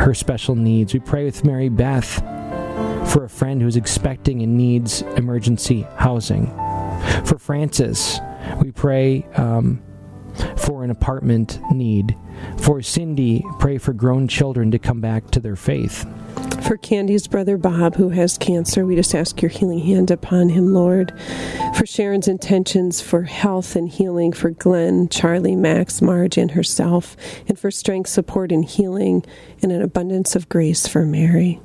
her special needs. We pray with Mary Beth for a friend who's expecting and needs emergency housing. For Francis, we pray um, for an apartment need. For Cindy, pray for grown children to come back to their faith. For Candy's brother Bob, who has cancer, we just ask your healing hand upon him, Lord. For Sharon's intentions for health and healing for Glenn, Charlie, Max, Marge, and herself, and for strength, support, and healing, and an abundance of grace for Mary.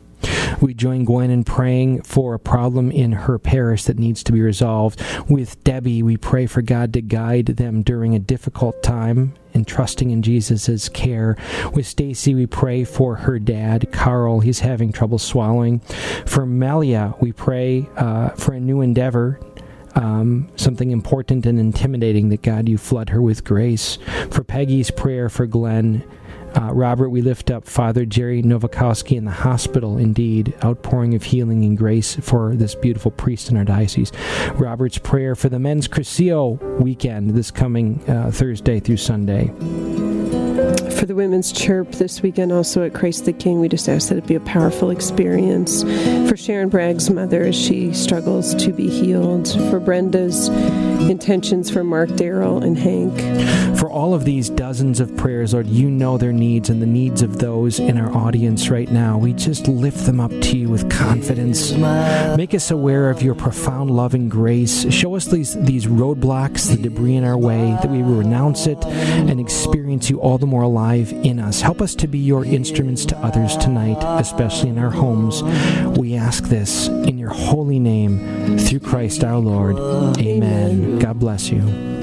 We join Gwen in praying for a problem in her parish that needs to be resolved. With Debbie, we pray for God to guide them during a difficult time and trusting in Jesus' care. With Stacy, we pray for her dad, Carl. He's having trouble swallowing. For Melia, we pray uh, for a new endeavor um, something important and intimidating that God, you flood her with grace. For Peggy's prayer for Glenn, uh, Robert, we lift up Father Jerry Novakowski in the hospital, indeed, outpouring of healing and grace for this beautiful priest in our diocese. Robert's prayer for the men's Cursillo weekend this coming uh, Thursday through Sunday for the women's chirp this weekend, also at Christ the King, we just ask that it be a powerful experience. For Sharon Bragg's mother as she struggles to be healed. For Brenda's intentions for Mark, Daryl, and Hank. For all of these dozens of prayers, Lord, you know their needs and the needs of those in our audience right now. We just lift them up to you with confidence. Make us aware of your profound love and grace. Show us these, these roadblocks, the debris in our way, that we renounce it and experience you all the more alive alive in us. Help us to be your instruments to others tonight, especially in our homes. We ask this in your holy name through Christ our Lord. Amen. God bless you.